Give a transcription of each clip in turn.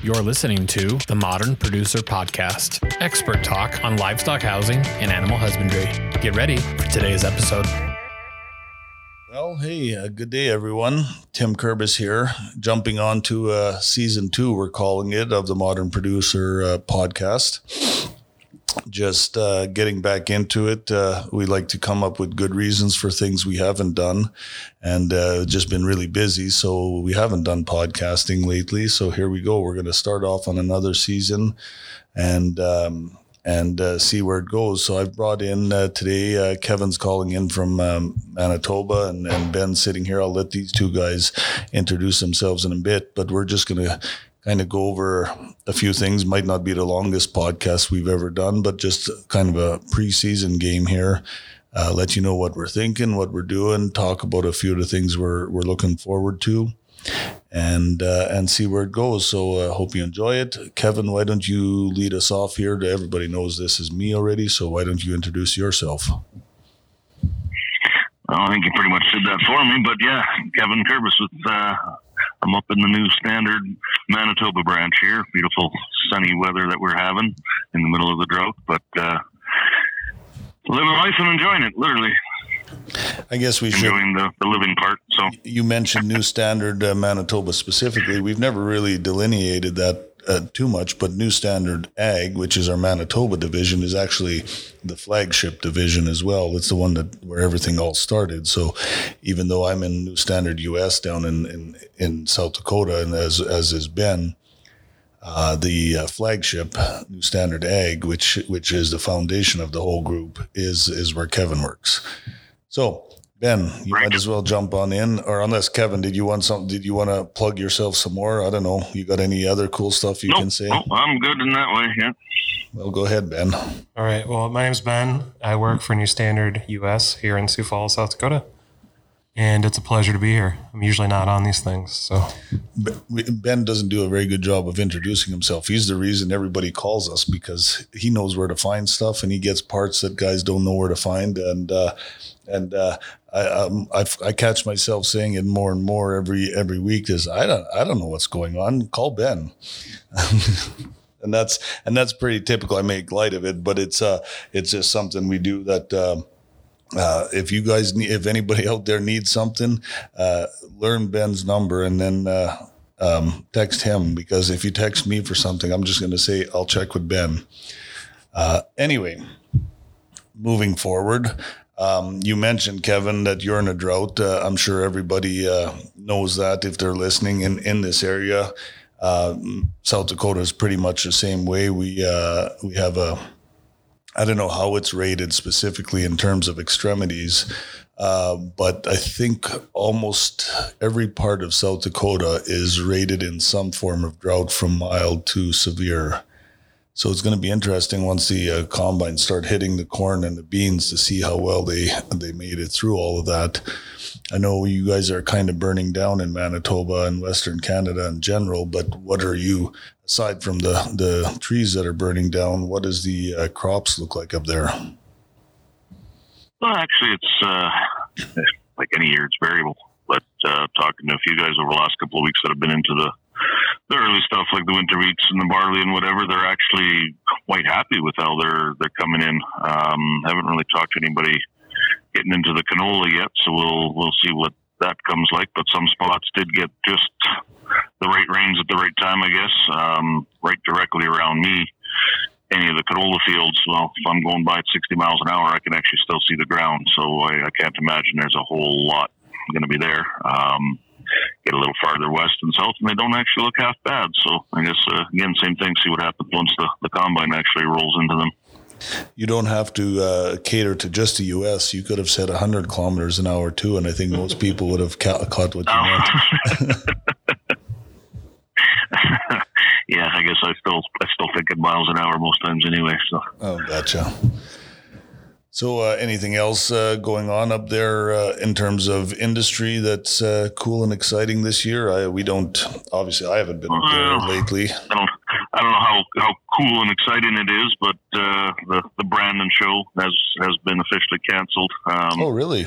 You're listening to the Modern Producer Podcast, expert talk on livestock housing and animal husbandry. Get ready for today's episode. Well, hey, uh, good day, everyone. Tim Kerbis here, jumping on to uh, season two, we're calling it, of the Modern Producer uh, podcast just uh, getting back into it. Uh, we like to come up with good reasons for things we haven't done, and uh, just been really busy, so we haven't done podcasting lately. So here we go. We're going to start off on another season, and. Um, and uh, see where it goes. So I've brought in uh, today. Uh, Kevin's calling in from um, Manitoba, and, and Ben sitting here. I'll let these two guys introduce themselves in a bit, but we're just going to kind of go over a few things. Might not be the longest podcast we've ever done, but just kind of a preseason game here. Uh, let you know what we're thinking, what we're doing, talk about a few of the things we're we're looking forward to, and uh, and see where it goes. So I uh, hope you enjoy it. Kevin, why don't you lead us off here? Everybody knows this is me already, so why don't you introduce yourself? Well, I think you pretty much did that for me, but yeah, Kevin Kerbis with uh, I'm up in the new standard Manitoba branch here. Beautiful sunny weather that we're having in the middle of the drought, but uh, living life and enjoying it, literally. I guess we enjoying should. The, the living part. So you mentioned New Standard uh, Manitoba specifically. We've never really delineated that uh, too much, but New Standard Ag, which is our Manitoba division, is actually the flagship division as well. It's the one that where everything all started. So even though I'm in New Standard US down in in, in South Dakota, and as as is Ben, uh, the uh, flagship New Standard Ag, which which is the foundation of the whole group, is is where Kevin works. So Ben, you right. might as well jump on in, or unless Kevin, did you want something? Did you want to plug yourself some more? I don't know. You got any other cool stuff you nope, can say? Nope, I'm good in that way. Yeah. Well, go ahead, Ben. All right. Well, my name's Ben. I work for New Standard US here in Sioux Falls, South Dakota and it's a pleasure to be here. I'm usually not on these things, so Ben doesn't do a very good job of introducing himself. He's the reason everybody calls us because he knows where to find stuff and he gets parts that guys don't know where to find. And uh, and uh, I, um, I, I catch myself saying it more and more every every week. Is I don't I don't know what's going on. Call Ben. and that's and that's pretty typical. I make light of it, but it's uh it's just something we do that. Um, uh, if you guys need, if anybody out there needs something, uh, learn Ben's number and then uh, um, text him because if you text me for something, I'm just going to say I'll check with Ben. Uh, anyway, moving forward, um, you mentioned Kevin that you're in a drought. Uh, I'm sure everybody uh, knows that if they're listening in in this area. South Dakota is pretty much the same way. We we have a I don't know how it's rated specifically in terms of extremities, uh, but I think almost every part of South Dakota is rated in some form of drought from mild to severe. So it's going to be interesting once the uh, combines start hitting the corn and the beans to see how well they they made it through all of that. I know you guys are kind of burning down in Manitoba and Western Canada in general, but what are you aside from the the trees that are burning down? What does the uh, crops look like up there? Well, actually, it's uh, like any year; it's variable. But uh, talking to a few guys over the last couple of weeks that have been into the the early stuff like the winter wheats and the barley and whatever, they're actually quite happy with how they're they're coming in. Um, haven't really talked to anybody getting into the canola yet, so we'll we'll see what that comes like. But some spots did get just the right rains at the right time, I guess. Um, right directly around me, any of the canola fields. Well, if I'm going by at 60 miles an hour, I can actually still see the ground. So I, I can't imagine there's a whole lot going to be there. Um, get a little farther west and south, and they don't actually look half bad. So I guess uh, again, same thing. See what happens once the, the combine actually rolls into them. You don't have to uh, cater to just the U.S. You could have said 100 kilometers an hour too, and I think most people would have ca- caught what you oh. meant. yeah, I guess I still I still think in miles an hour most times anyway. So. Oh, gotcha. So, uh, anything else uh, going on up there uh, in terms of industry that's uh, cool and exciting this year? I, we don't obviously. I haven't been up there lately. I don't. I don't know how, how cool and exciting it is, but uh, the the Brandon show has has been officially canceled. Um, oh, really?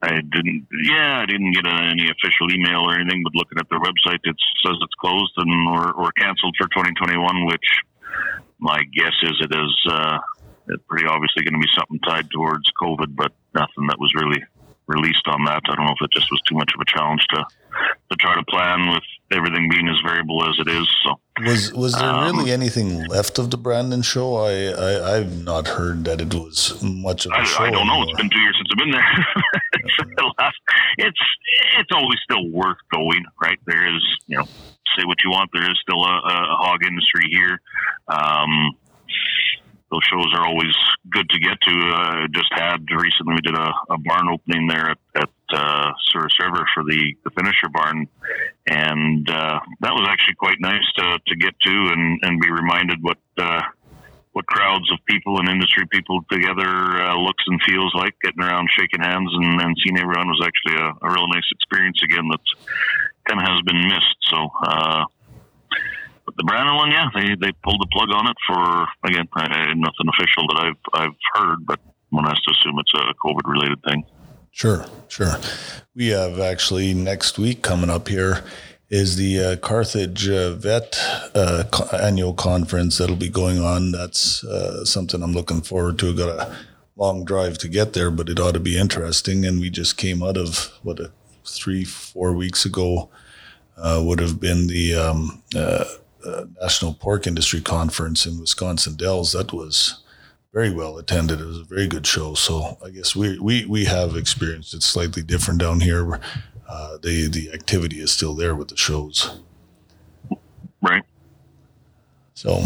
I didn't. Yeah, I didn't get any official email or anything. But looking at their website, it says it's closed and or, or canceled for 2021. Which my guess is it is uh, pretty obviously going to be something tied towards COVID, but nothing that was really released on that. I don't know if it just was too much of a challenge to to try to plan with everything being as variable as it is. So was was there um, really anything left of the Brandon show? I, I have not heard that it was much of a I, show. I don't know. It's been two years since I've been there. it's it's always still worth going, right? There is you know say what you want. There is still a, a hog industry here. Um, those shows are always good to get to. Uh, just had recently we did a, a barn opening there at, at uh, Souris River for the, the finisher barn, and uh, that was actually quite nice to, to get to and, and be reminded what uh, what crowds of people and industry people together uh, looks and feels like. Getting around, shaking hands, and, and seeing everyone was actually a, a real nice experience again. That kind of has been missed. So. Uh, but the Brandon one, yeah, they, they pulled the plug on it for again nothing official that I've I've heard, but one has to assume it's a COVID related thing. Sure, sure. We have actually next week coming up here is the uh, Carthage uh, Vet uh, annual conference that'll be going on. That's uh, something I'm looking forward to. Got a long drive to get there, but it ought to be interesting. And we just came out of what a three, four weeks ago uh, would have been the um, National Pork Industry Conference in Wisconsin Dells. That was very well attended. It was a very good show. So I guess we we, we have experienced it slightly different down here. Uh, the the activity is still there with the shows. Right. So.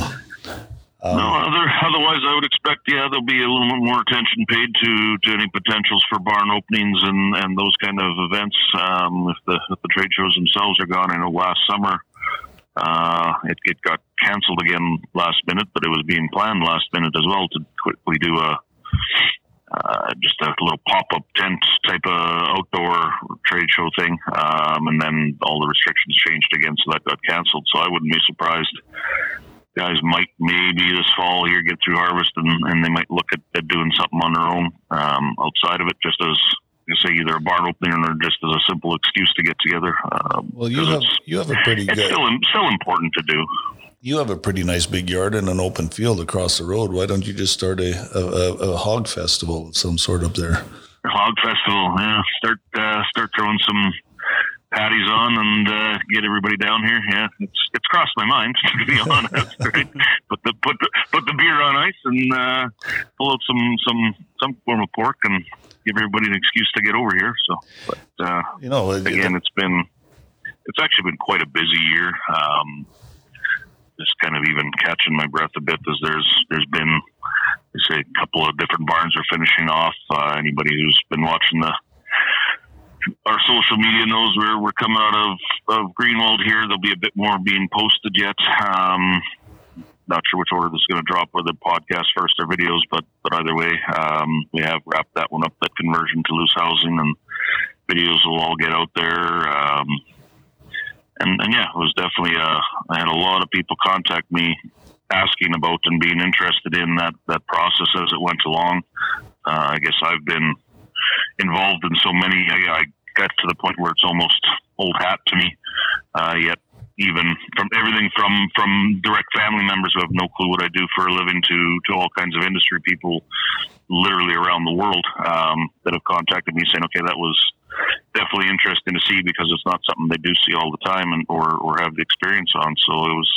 Um, no, other, otherwise, I would expect, yeah, there'll be a little bit more attention paid to, to any potentials for barn openings and, and those kind of events. Um, if the if the trade shows themselves are gone, I know last summer uh, it, it got canceled again last minute, but it was being planned last minute as well to quickly do a uh, just a little pop up tent type of outdoor trade show thing. Um, and then all the restrictions changed again, so that got canceled. So I wouldn't be surprised. Guys might maybe this fall here get through harvest and, and they might look at, at doing something on their own um, outside of it, just as say either a barn opening or just as a simple excuse to get together. Um, well, you have you have a pretty it's good. Still, still important to do. You have a pretty nice big yard and an open field across the road. Why don't you just start a a, a hog festival of some sort up there? Hog festival, yeah. Start uh, start throwing some patties on and uh, get everybody down here. Yeah, it's it's crossed my mind to be honest. right? Put the put the put the beer on ice and uh, pull out some some some form of pork and give everybody an excuse to get over here. So, but uh, you know, again, it's been it's actually been quite a busy year. Um, just kind of even catching my breath a bit as there's there's been they say a couple of different barns are finishing off. Uh, anybody who's been watching the our social media knows we're we're coming out of of Greenwald here. There'll be a bit more being posted yet. Um, not sure which order this is going to drop, whether podcast first or videos, but but either way, um, we have wrapped that one up. That conversion to loose housing and videos will all get out there. Um, and, and yeah, it was definitely. Uh, I had a lot of people contact me asking about and being interested in that that process as it went along. Uh, I guess I've been involved in so many. I, I got to the point where it's almost old hat to me. Uh, yet even from everything from from direct family members who have no clue what I do for a living to to all kinds of industry people, literally around the world, um, that have contacted me saying, "Okay, that was definitely interesting to see because it's not something they do see all the time and or or have the experience on." So it was.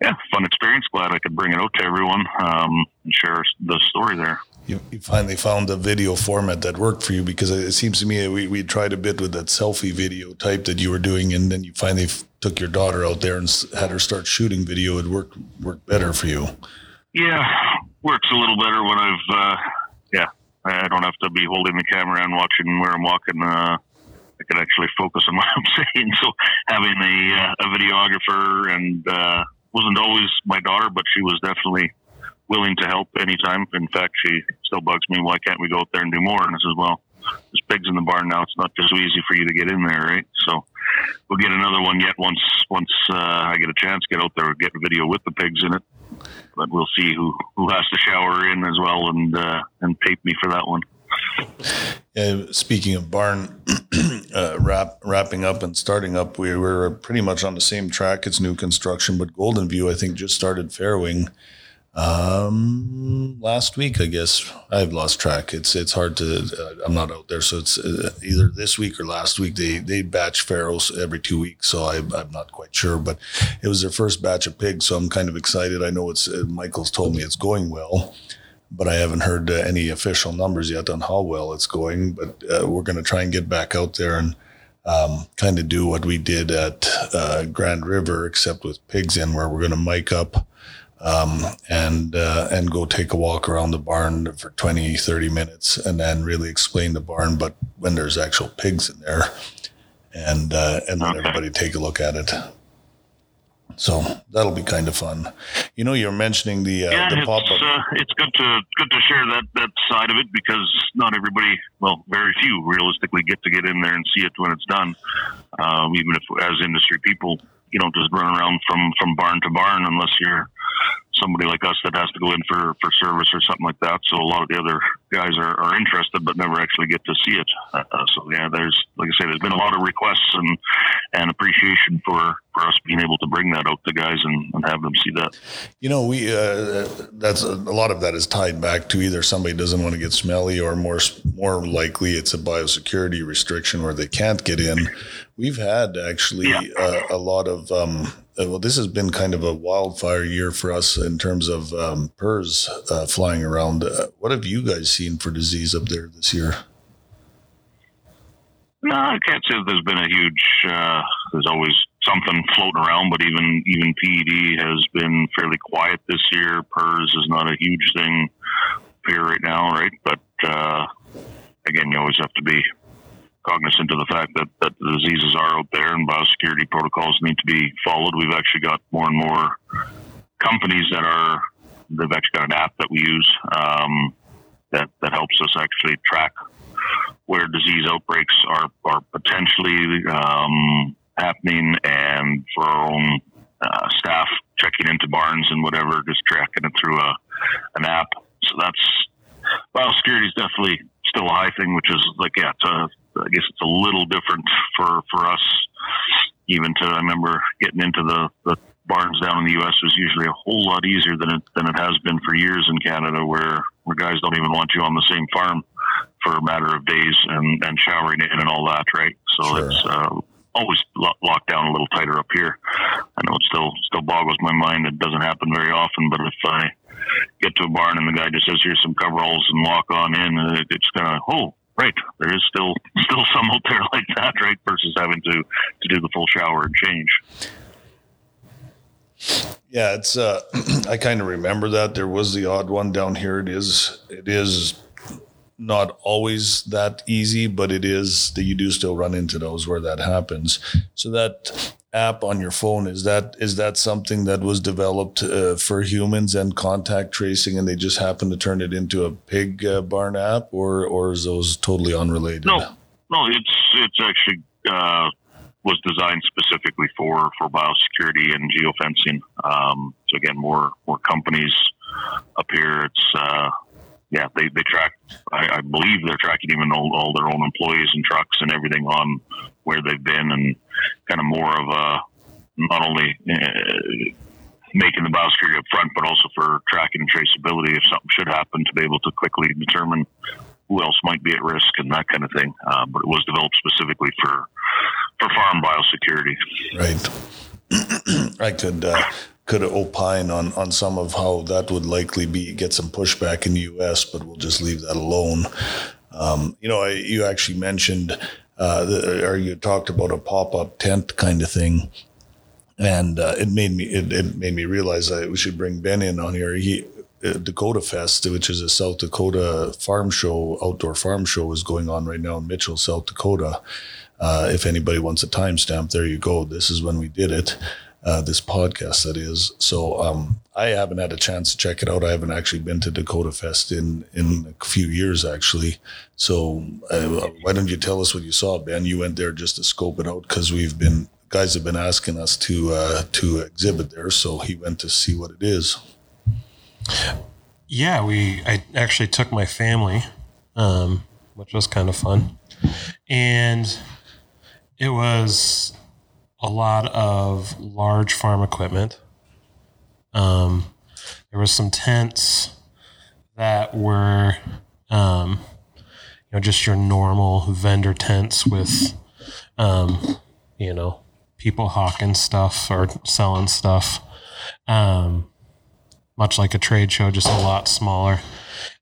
Yeah, fun experience. Glad I could bring it out to everyone um, and share the story there you, you finally found a video format that worked for you because it seems to me we, we tried a bit with that selfie video type that you were doing and then you finally f- took your daughter out there and had her start shooting video it worked worked better for you yeah works a little better when i've uh, yeah i don't have to be holding the camera and watching where i'm walking uh, i can actually focus on what i'm saying so having a, uh, a videographer and uh, wasn't always my daughter but she was definitely willing to help anytime. In fact, she still bugs me. Why can't we go out there and do more? And I says, well, there's pigs in the barn now. It's not just so easy for you to get in there, right? So we'll get another one yet once once uh, I get a chance. Get out there, get a video with the pigs in it. But we'll see who who has to shower in as well and uh, and tape me for that one. Yeah, speaking of barn uh, wrap, wrapping up and starting up, we were pretty much on the same track. It's new construction, but Golden View, I think, just started farrowing um, last week. I guess I've lost track. It's it's hard to. Uh, I'm not out there, so it's uh, either this week or last week. They they batch farrows every two weeks, so I, I'm not quite sure. But it was their first batch of pigs, so I'm kind of excited. I know it's uh, Michael's told me it's going well but I haven't heard uh, any official numbers yet on how well it's going. But uh, we're going to try and get back out there and um, kind of do what we did at uh, Grand River, except with pigs in, where we're going to mic up um, and uh, and go take a walk around the barn for 20, 30 minutes, and then really explain the barn. But when there's actual pigs in there, and uh, and let everybody take a look at it. So that'll be kind of fun. You know, you're mentioning the uh, yeah, the it's, pop up. uh, it's good to good to share that that side of it because not everybody, well, very few realistically get to get in there and see it when it's done. Um, even if as industry people, you don't just run around from from barn to barn unless you're somebody like us that has to go in for, for service or something like that. So a lot of the other guys are, are interested, but never actually get to see it. Uh, so yeah, there's, like I say, there's been a lot of requests and, and appreciation for, for us being able to bring that out to guys and, and have them see that. You know, we uh, that's a, a lot of that is tied back to either somebody doesn't want to get smelly, or more more likely it's a biosecurity restriction where they can't get in. We've had actually uh, a lot of um, uh, well, this has been kind of a wildfire year for us in terms of um, PRRS uh, flying around. Uh, what have you guys seen for disease up there this year? No, I can't say that there's been a huge. Uh, there's always something floating around, but even even PED has been fairly quiet this year. PRRS is not a huge thing here right now, right? But uh, again, you always have to be cognizant of the fact that, that the diseases are out there and biosecurity protocols need to be followed. We've actually got more and more companies that are they've actually got an app that we use um, that that helps us actually track where disease outbreaks are are potentially um, happening, and for our own uh, staff checking into barns and whatever, just tracking it through a an app. So that's biosecurity is definitely still a high thing, which is like yeah, it's a, I guess it's a little different for for us. Even to I remember getting into the the barns down in the U.S. was usually a whole lot easier than it than it has been for years in Canada, where where guys don't even want you on the same farm for a matter of days and and showering in and all that, right? So Sure. it's uh, always lo- locked down a little tighter up here. I know it still still boggles my mind. It doesn't happen very often, but if I get to a barn and the guy just says, "Here's some coveralls and walk on in," it's kind of oh. Right, there is still still some out there like that, right? Versus having to to do the full shower and change. Yeah, it's. Uh, I kind of remember that there was the odd one down here. It is. It is not always that easy, but it is that you do still run into those where that happens. So that app on your phone is that is that something that was developed uh, for humans and contact tracing, and they just happen to turn it into a pig uh, barn app, or or is those totally unrelated? No, no, it's it's actually uh, was designed specifically for for biosecurity and geofencing. Um, so again, more more companies up here. It's uh, yeah, they they track. I, I believe they're tracking even all, all their own employees and trucks and everything on where they've been, and kind of more of a not only. Uh, making the biosecurity up front, but also for tracking and traceability if something should happen to be able to quickly determine who else might be at risk and that kind of thing. Uh, but it was developed specifically for for farm biosecurity. Right. I could uh, could opine on on some of how that would likely be get some pushback in the U.S., but we'll just leave that alone. Um, you know, I, you actually mentioned uh, the, or you talked about a pop up tent kind of thing, and uh, it made me it, it made me realize that we should bring Ben in on here. He uh, Dakota Fest, which is a South Dakota farm show, outdoor farm show, is going on right now in Mitchell, South Dakota. Uh, if anybody wants a timestamp, there you go. This is when we did it. Uh, this podcast, that is. So um, I haven't had a chance to check it out. I haven't actually been to Dakota Fest in in a few years, actually. So uh, why don't you tell us what you saw, Ben? You went there just to scope it out because we've been guys have been asking us to uh, to exhibit there. So he went to see what it is. Yeah, we. I actually took my family. Um, which was kind of fun. And it was a lot of large farm equipment. Um, there was some tents that were, um, you know, just your normal vendor tents with, um, you know, people hawking stuff or selling stuff. Um, much like a trade show, just a lot smaller.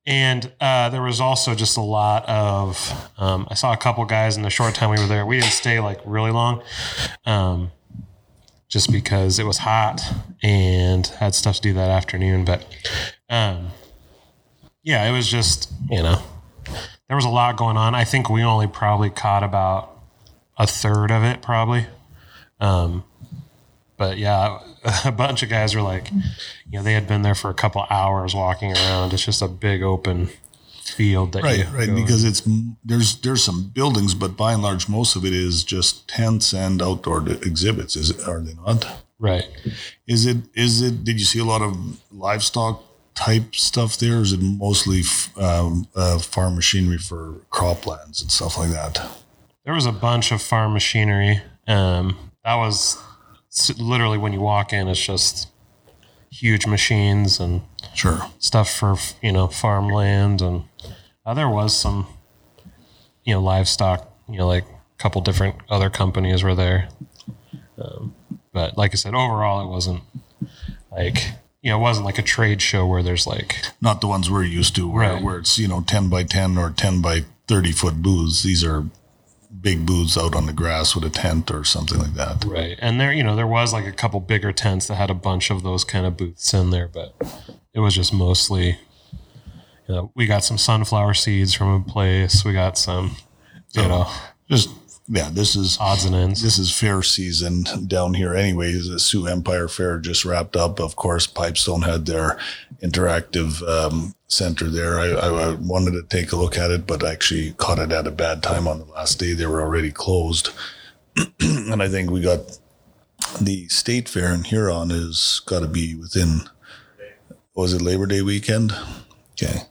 And uh, there was also just a lot of. Um, I saw a couple guys in the short time we were there. We didn't stay like really long, um, just because it was hot and had stuff to do that afternoon. But um, yeah, it was just you know there was a lot going on. I think we only probably caught about a third of it, probably. Um, but yeah, a bunch of guys were like, you know, they had been there for a couple hours walking around. It's just a big open field that Right, right. go- Because it's there's there's some buildings, but by and large, most of it is just tents and outdoor exhibits. Is it? Are they not? right. Is it? Is it? Did you see a lot of livestock type stuff there? Or is it mostly f- um, uh, farm machinery for croplands and stuff like that? There was a bunch of farm machinery. Um, that was literally when you walk in, it's just huge machines and Sure. stuff for you know farmland and uh, there was some you know livestock you know like a couple different other companies were there um, but like i said overall it wasn't like you know it wasn't like a trade show where there's like Not the ones we're used to, where, Right. where it's you know ten by ten or ten by thirty foot booths. These are big booths out on the grass with a tent or something like that. right. And there you know there was like a couple bigger tents that had a bunch of those kind of booths in there but it was just mostly you know we got some sunflower seeds from a place. We got some you know. Just yeah, this is odds and ends. this is fair season down here anyways the sioux empire fair just wrapped up? Of course pipestone had their interactive um, center there. I, I, wanted to take a look at it but I actually caught it at a bad time on the last day. They were already closed. And i think we got the state fair in huron is got to be within was it labor day weekend? Okay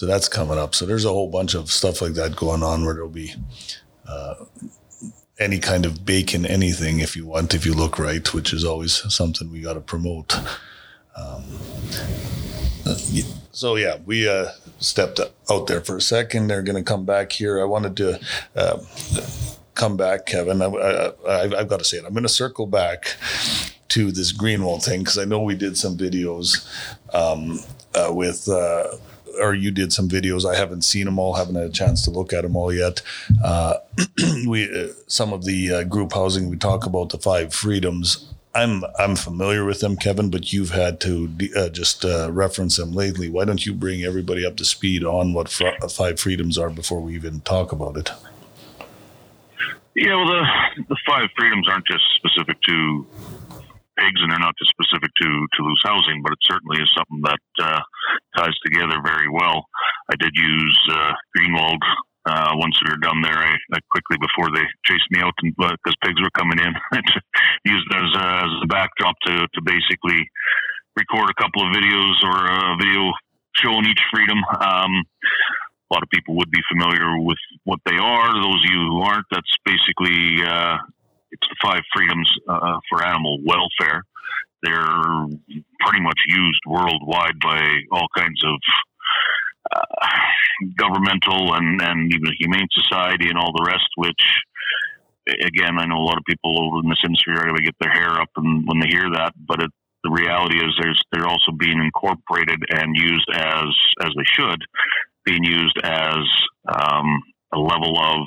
so that's coming up. So there's a whole bunch of stuff like that going on where there'll be any kind of bacon anything if you want if you look right which is always something we got to promote. Um, uh, so yeah we uh, stepped out there for a second. They're going to come back here. I wanted to uh, come back kevin. I, i've got to say it. I'm going to circle back to this greenwald thing because i know we did some videos um, uh, with uh, or you did some videos. I haven't seen them all, haven't had a chance to look at them all yet. Uh, we uh, some of the uh, group housing we talk about the five freedoms. I'm I'm familiar with them, Kevin, but you've had to de- uh, just uh, reference them lately. Why don't you bring everybody up to speed on what fr- uh, five freedoms are before we even talk about it? Yeah, well, the the five freedoms aren't just specific to pigs, and they're not just specific to to loose housing, but it certainly is something that uh, ties together very well. I did use uh, Greenwald uh, once we were done there. I, I quickly before they chased me out because pigs were coming in, used it as a, as a backdrop to to basically record a couple of videos or a video showing each freedom. Um, a lot of people would be familiar with what they are. Those of you who aren't, that's basically uh, it's the five freedoms uh, for animal welfare. They're pretty much used worldwide by all kinds of uh, governmental and, and even humane society and all the rest. Which, again, I know a lot of people in this industry are going to get their hair up and when they hear that, but it, the reality is there's they're also being incorporated and used as as they should being used as um, a level of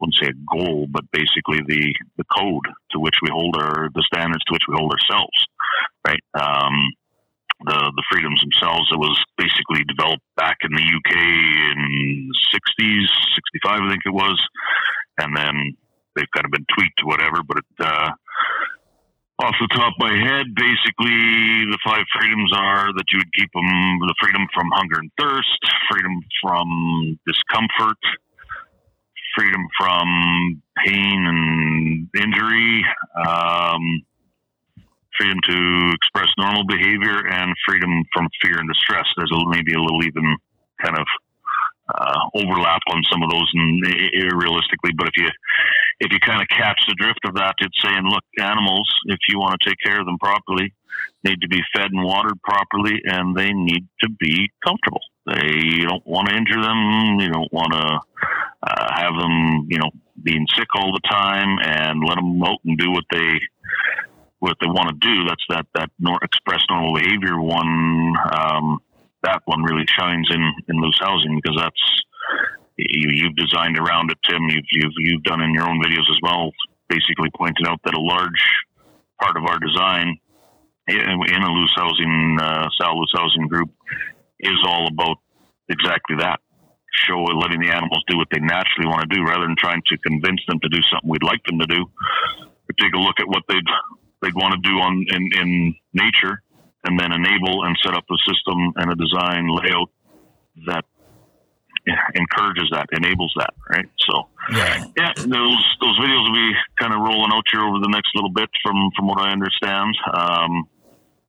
wouldn't say a goal, but basically the the code to which we hold our the standards to which we hold ourselves, right? Um, the the freedoms themselves. It was basically developed back in the UK in the '60s, '65, I think it was, and then they've kind of been tweaked to whatever. But it, uh, off the top of my head, basically the five freedoms are that you would keep them the freedom from hunger and thirst, freedom from discomfort, freedom from pain and injury, um, freedom to express normal behavior, and freedom from fear and distress. There's a, maybe a little even kind of uh, overlap on some of those and realistically, but if you if you kind of catch the drift of that, it's saying, look, animals, if you want to take care of them properly, need to be fed and watered properly, and they need to be comfortable. They you don't want to injure them. You don't want to uh, have them, you know, being sick all the time, and let them out and do what they what they want to do. That's that that nor- express normal behavior one. Um, that one really shines in in loose housing because that's you, you've designed around it, Tim. You've you've you've done in your own videos as well. Basically, pointed out that a large part of our design in, in a loose housing, uh, Sal loose housing group is all about exactly that. Show letting the animals do what they naturally want to do, rather than trying to convince them to do something we'd like them to do. Take a look at what they'd they'd want to do on in, in nature, and then enable and set up a system and a design layout that encourages that, enables that, right? So, yeah, yeah those those videos will be kind of rolling out here over the next little bit, from from what I understand. Um,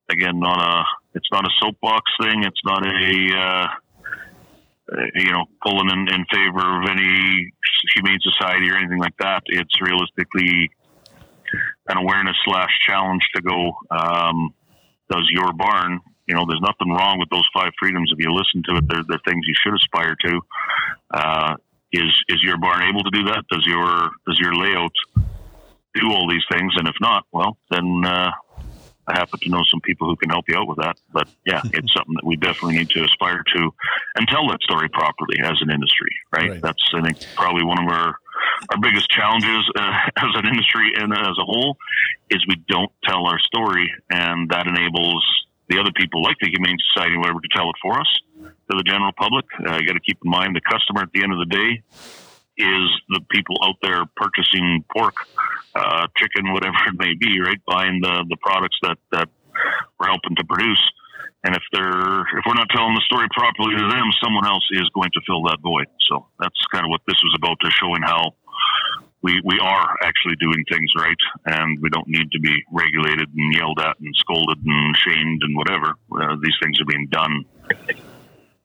again, not a it's not a soapbox thing. It's not a uh, you know pulling in, in favor of any humane society or anything like that. It's realistically an awareness slash challenge to go. Um, does your barn you know, there's nothing wrong with those five freedoms. If you listen to it, they're, they're things you should aspire to. Uh, is is your barn able to do that? Does your does your layout do all these things? And if not, well, then uh, I happen to know some people who can help you out with that. But yeah, it's something that we definitely need to aspire to and tell that story properly as an industry. Right? right. That's I think probably one of our our biggest challenges uh, as an industry and as a whole is we don't tell our story, and that enables the other people like the Humane Society, whatever, to tell it for us to the general public. Uh, you got to keep in mind the customer at the end of the day is the people out there purchasing pork, uh, chicken, whatever it may be, right? Buying the, the products that, that we're helping to produce. And if they're if we're not telling the story properly to them, someone else is going to fill that void. So that's kind of what this was about, to showing how we, we are actually doing things right and we don't need to be regulated and yelled at and scolded and shamed and whatever. Uh, these things are being done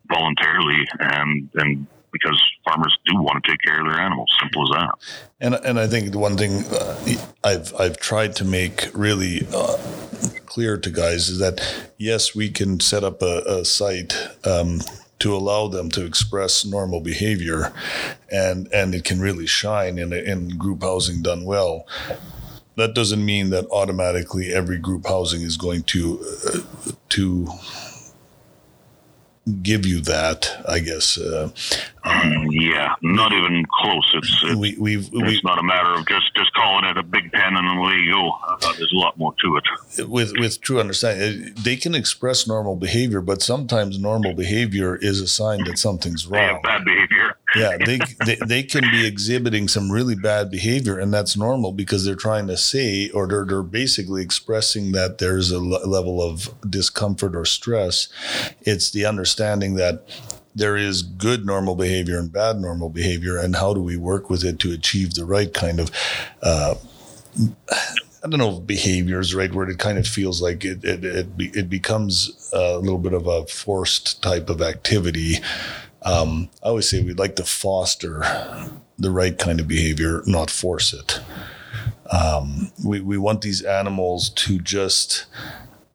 voluntarily and, and because farmers do want to take care of their animals. Simple as that. And and I think the one thing uh, I've I've tried to make really uh, clear to guys is that yes, we can set up a, a site um, to allow them to express normal behavior, and and it can really shine in in group housing done well. That doesn't mean that automatically every group housing is going to uh, to give you that, I guess. Uh, um, yeah, not even close. It's, it's we, we've, it's we, not a matter of just, just calling it a big pen and a go. Uh, there's a lot more to it. With with true understanding, uh, they can express normal behavior, but sometimes normal behavior is a sign that something's wrong. bad behavior yeah, they, they they can be exhibiting some really bad behavior, and that's normal because they're trying to say, or they're they're basically expressing that there's a level of discomfort or stress. It's the understanding that there is good normal behavior and bad normal behavior, and how do we work with it to achieve the right kind of. Uh, I don't know if behavior is the right word. It kind of feels like it it it, it becomes a little bit of a forced type of activity um, I always say we'd like to foster the right kind of behavior, not force it. Um, we, we want these animals to just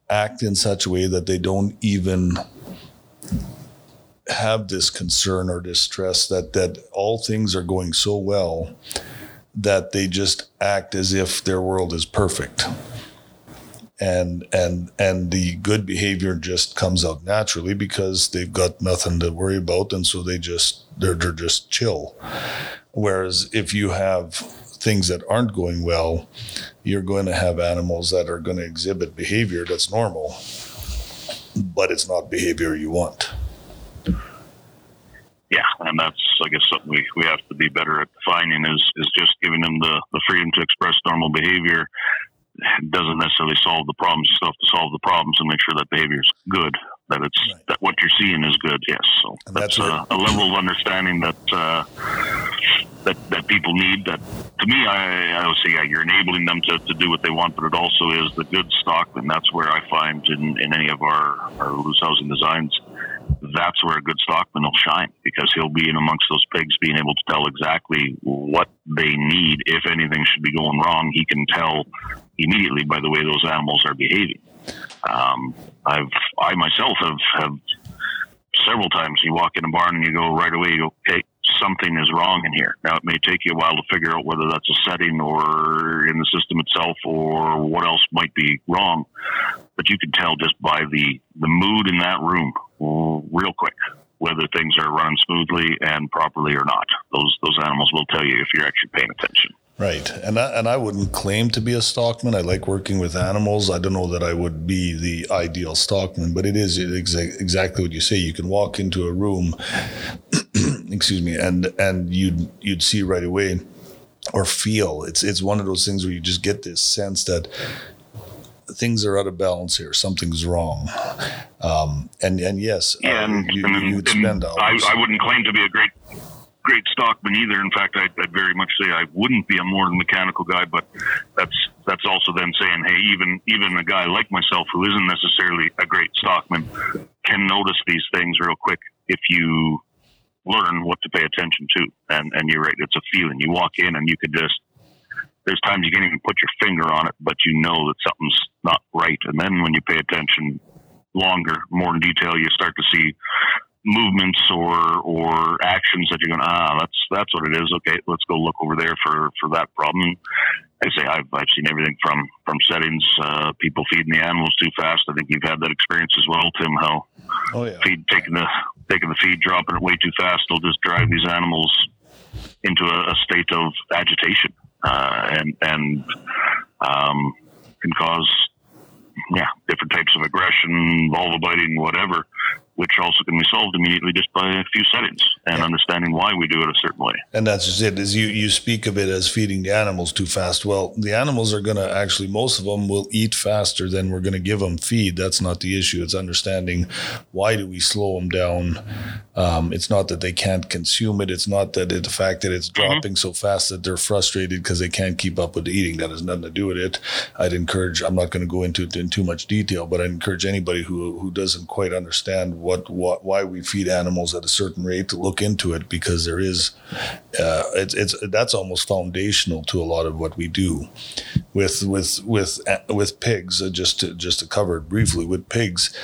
act in such a way that they don't even have this concern or distress that that all things are going so well that they just act as if their world is perfect and and and the good behavior just comes out naturally because they've got nothing to worry about and so they just they're, they're just chill. Whereas if you have things that aren't going well you're going to have animals that are going to exhibit behavior that's normal but it's not behavior you want. Yeah, and that's I guess something we, we have to be better at defining is is just giving them the, the freedom to express normal behavior doesn't necessarily solve the problems. You still have to solve the problems and make sure that behavior is good. That it's right. that what you're seeing is good. Yes, so and that's, that's a, a, level of understanding that uh, that that people need. That to me, I, I would say, yeah, you're enabling them to, to do what they want, but it also is the good stock, and that's where I find in, in any of our our loose housing designs that's where a good stockman will shine because he'll be in amongst those pigs, being able to tell exactly what they need. If anything should be going wrong, he can tell immediately by the way those animals are behaving. Um, I've I myself have have several times. You walk in a barn and you go right away. You go, hey, something is wrong in here. Now it may take you a while to figure out whether that's a setting or in the system itself or what else might be wrong, but you can tell just by the the mood in that room real quick whether things are running smoothly and properly or not. Those those animals will tell you if you're actually paying attention. Right, and I, and I wouldn't claim to be a stockman. I like working with animals. I don't know that I would be the ideal stockman, but it is exa- exactly what you say. You can walk into a room, excuse me, and and you'd you'd see right away, or feel. It's it's one of those things where you just get this sense that things are out of balance here. Something's wrong. Um, and and yes, and, uh, you, and, would spend. I, I wouldn't claim to be a great great stockman either. In fact, I'd, I'd, very much say I wouldn't be a more mechanical guy, but that's that's also them saying, hey, even even a guy like myself who isn't necessarily a great stockman can notice these things real quick if you learn what to pay attention to. And and you're right, it's a feeling. You walk in and you could just there's times you can't even put your finger on it, but you know that something's not right. And then when you pay attention longer, more in detail, you start to see movements or or actions that you're going ah that's that's what it is okay let's go look over there for for that problem I say I've I've seen everything from from settings uh, people feeding the animals too fast I think you've had that experience as well Tim how oh, yeah. feed taking the taking the feed dropping it way too fast will just drive these animals into a, a state of agitation uh, and and um, can cause yeah different types of aggression vulva biting whatever which also can be solved immediately just by a few settings and yeah. understanding why we do it a certain way. And that's just it. Is you you speak of it as feeding the animals too fast. Well, the animals are going to actually most of them will eat faster than we're going to give them feed. That's not the issue. It's understanding why do we slow them down. Um, it's not that they can't consume it. It's not that it, the fact that it's mm-hmm. dropping mm-hmm. so fast that they're frustrated because they can't keep up with the eating. That has nothing to do with it. I'd encourage. I'm not going to go into it in too much detail, but I encourage anybody who who doesn't quite understand what, what why we feed animals at a certain rate to look into it because there is uh, it's it's that's almost foundational to a lot of what we do with with with with pigs uh, just to just to cover it briefly with pigs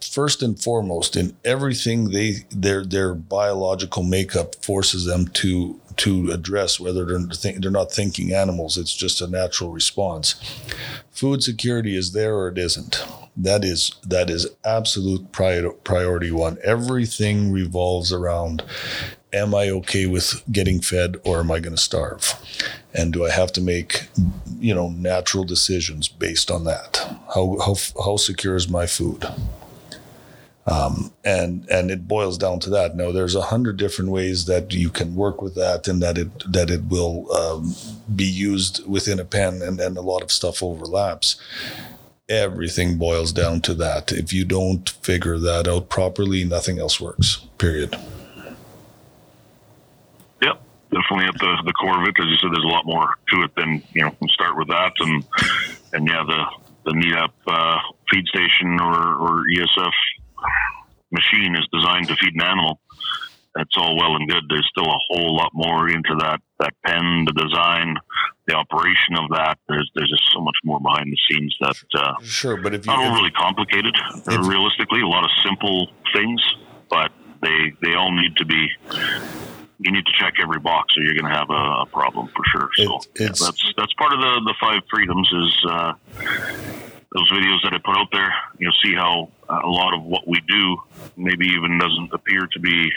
first and foremost in everything they their their biological makeup forces them to to address whether they're they're not thinking animals it's just a natural response. Food security is there or it isn't that is that is absolute prior, priority one. Everything revolves around am i okay with getting fed or am i going to starve? And do i have to make you know natural decisions based on that? How how, how secure is my food? Um, and and it boils down to that. Now, there's a hundred different ways that you can work with that, and that it that it will um, be used within a pen, and and a lot of stuff overlaps everything boils down to that. If you don't figure that out properly, nothing else works. Period. Yep, definitely at the the core of it. As you said, there's a lot more to it than you know. Start with that, and and yeah, the the NEDAP uh, feed station or or ESF machine is designed to feed an animal that's all well and good. There's still a whole lot more into that that pen, the design, the operation of that. There's there's just so much more behind the scenes that uh, sure, but if you not overly complicated, if, realistically, a lot of simple things, but they they all need to be. You need to check every box, or you're going to have a, a, problem for sure. So it, yeah, that's that's part of the the five freedoms is. Uh, those videos that I put out there, you'll see how uh, a lot of what we do maybe even doesn't appear to be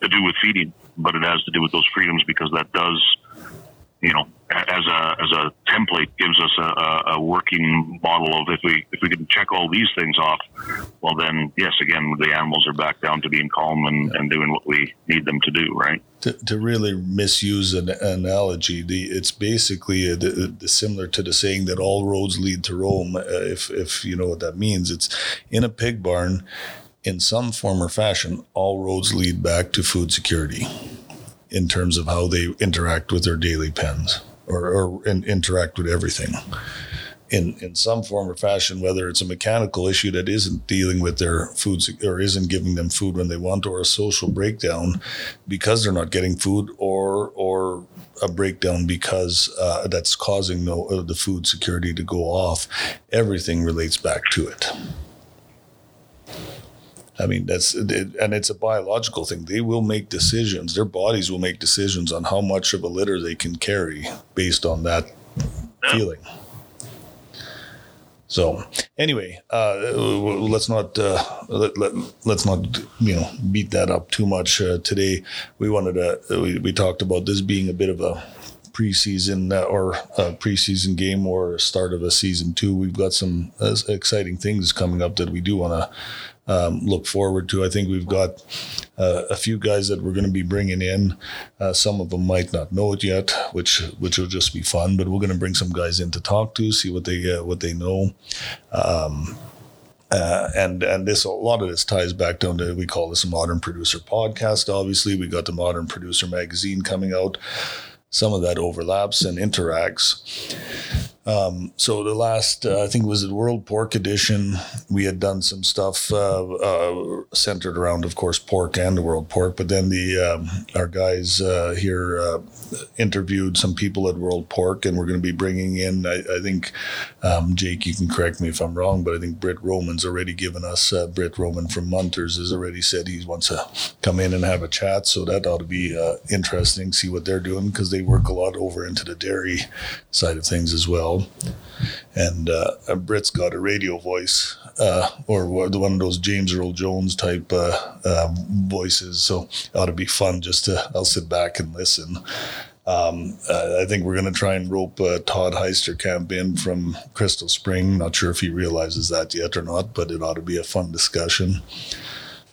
to do with feeding, but it has to do with those freedoms because that does, you know, as a as a template gives us a, a, working model of if we if we can check all these things off, well then yes, again the animals are back down to being calm and, and doing what we need them to do, right? To, to really misuse an analogy, the it's basically a, the, the, similar to the saying that all roads lead to Rome. Uh, if if you know what that means, it's in a pig barn. In some form or fashion, all roads lead back to food security in terms of how they interact with their daily pens or, or interact with everything. in in some form or fashion, whether it's a mechanical issue that isn't dealing with their food or isn't giving them food when they want, or a social breakdown because they're not getting food, or or a breakdown because uh, that's causing uh, the food security to go off. Everything relates back to it. I mean, that's and it's a biological thing. They will make decisions. Their bodies will make decisions on how much of a litter they can carry based on that feeling. So anyway, uh, let's not uh, let, let, let's not you know beat that up too much uh, today. We wanted to we, we talked about this being a bit of a preseason uh, or a preseason game or start of a season two. We've got some uh, exciting things coming up that we do want to um, look forward to. I think we've got uh, a few guys that we're going to be bringing in. Uh, some of them might not know it yet, which which will just be fun. But we're going to bring some guys in to talk to, see what they uh, what they know. Um, uh, and and this a lot of this ties back down to we call this a modern producer podcast. Obviously, we got the modern producer magazine coming out. Some of that overlaps and interacts. Um, so the last, uh, I think it was the World Pork Edition. We had done some stuff uh, uh, centered around, of course, pork and the World Pork. But then the um, our guys uh, here uh, interviewed some people at World Pork, and we're going to be bringing in. I, I think um, Jake, you can correct me if I'm wrong, but I think Britt Roman's already given us. Uh, Britt Roman from Munters has already said he wants to come in and have a chat. So that ought to be interesting. See what they're doing because they work a lot over into the dairy side of things as well. And uh, Britt's got a radio voice, uh, or one of those James Earl Jones type uh, uh, voices. So it ought to be fun just to, I'll sit back and listen. Um, uh, I think we're going to try and rope uh, Todd Heisterkamp in from Crystal Spring. Not sure if he realizes that yet or not, but it ought to be a fun discussion.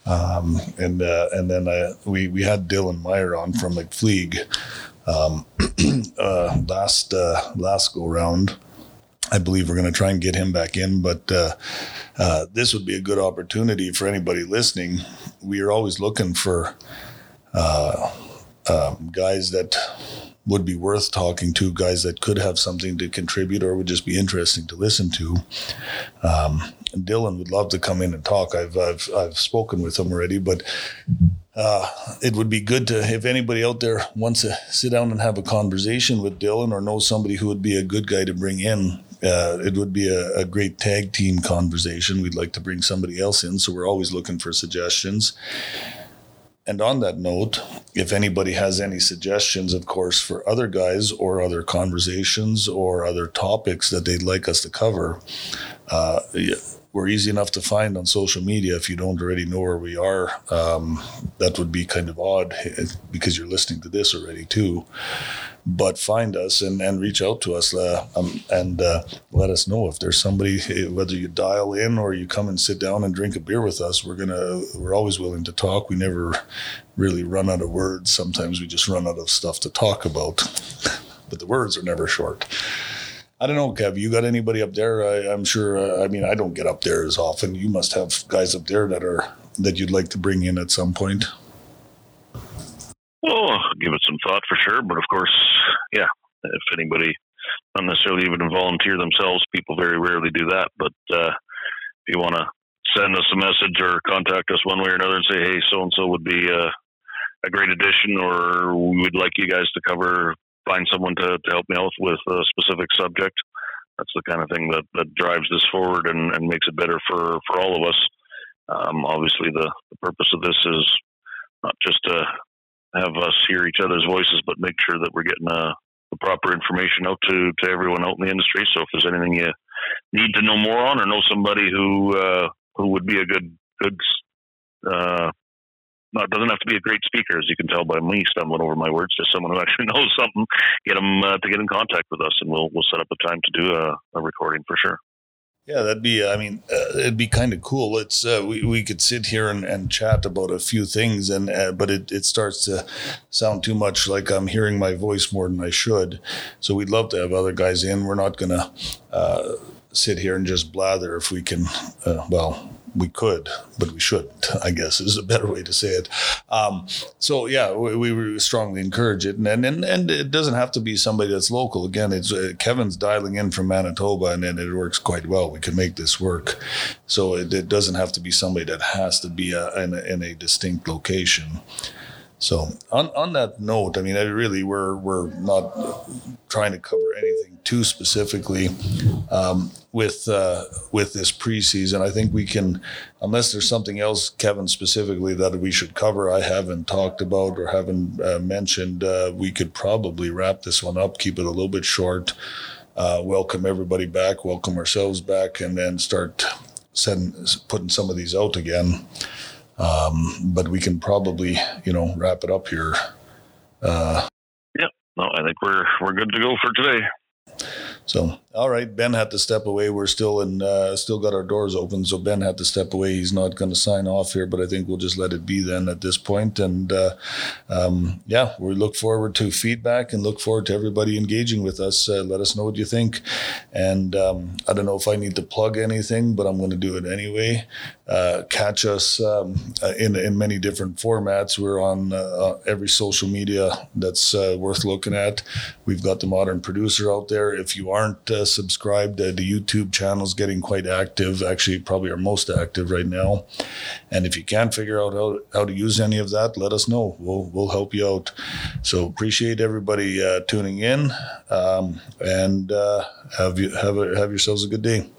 Um, and uh, and then we we had Dylan Meyer on from McFleeg um, uh, last uh, last go round. I believe we're going to try and get him back in, but uh, uh, this would be a good opportunity for anybody listening. We are always looking for uh, um, guys that would be worth talking to, guys that could have something to contribute or would just be interesting to listen to. Um, Dylan would love to come in and talk. I've I've, I've spoken with him already, but uh, it would be good to if anybody out there wants to sit down and have a conversation with Dylan or know somebody who would be a good guy to bring in. Uh, it would be a, a, great tag team conversation. We'd like to bring somebody else in, so we're always looking for suggestions. And on that note, if anybody has any suggestions, of course, for other guys or other conversations or other topics that they'd like us to cover, uh, we're easy enough to find on social media. If you don't already know where we are, um, that would be kind of odd because you're listening to this already too. But find us and, and reach out to us uh, um, and uh, let us know if there's somebody, whether you dial in or you come and sit down and drink a beer with us. We're gonna we're always willing to talk. We never really run out of words. Sometimes we just run out of stuff to talk about, but the words are never short. I don't know, Kev. You got anybody up there? I, am sure. Uh, I mean, I don't get up there as often. You must have guys up there that are that you'd like to bring in at some point. Oh, give it some thought for sure. But of course, yeah. If anybody, not necessarily even volunteer themselves, people very rarely do that. But uh, if you want to send us a message or contact us one way or another and say, hey, so and so would be a, a great addition, or we would like you guys to cover find someone to, to help me out with a specific subject. That's the kind of thing that, that drives this forward and, and makes it better for, for all of us. Um, obviously, the, the purpose of this is not just to have us hear each other's voices, but make sure that we're getting uh, the proper information out to, to everyone out in the industry. So if there's anything you need to know more on or know somebody who uh, who would be a good good uh, it doesn't have to be a great speaker, as you can tell by me stumbling over my words. Just someone who actually knows something, get them uh, to get in contact with us, and we'll we'll set up a time to do a, a recording for sure. Yeah, that'd be. I mean, uh, it'd be kind of cool. It's uh, we we could sit here and, and chat about a few things, and uh, but it, it starts to sound too much like I'm hearing my voice more than I should. So we'd love to have other guys in. We're not gonna uh, sit here and just blather if we can. Uh, well, we could, but we shouldn't. I guess is a better way to say it. Um, so yeah, we, we strongly encourage it, and, and and it doesn't have to be somebody that's local. Again, it's uh, Kevin's dialing in from Manitoba, and, and it works quite well. We can make this work. So it, it doesn't have to be somebody that has to be a, in, a, in a distinct location. So on, on that note, I mean, I really we're we're not trying to cover anything too specifically um, with uh, with this preseason. I think we can, unless there's something else, Kevin specifically that we should cover. I haven't talked about or haven't uh, mentioned. Uh, we could probably wrap this one up, keep it a little bit short. Uh, welcome everybody back, welcome ourselves back, and then start setting putting some of these out again. Um, but we can probably, you know, wrap it up here. Uh, yep. No, I think we're we're good to go for today. So, all right, Ben had to step away. We're still in, uh, still got our doors open. So Ben had to step away. He's not going to sign off here, but I think we'll just let it be then at this point. And uh, um, yeah, we look forward to feedback and look forward to everybody engaging with us. Uh, let us know what you think. And um, I don't know if I need to plug anything, but I'm going to do it anyway. Uh, catch us um, uh, in in many different formats. We're on uh, every social media that's worth looking at. We've got the modern producer out there. If you aren't uh, subscribed, uh, the YouTube channel is getting quite active. Actually, probably our most active right now. And if you can't figure out how, how to use any of that, let us know. We'll we'll help you out. So appreciate everybody uh, tuning in, um, and uh, have you have a, have yourselves a good day.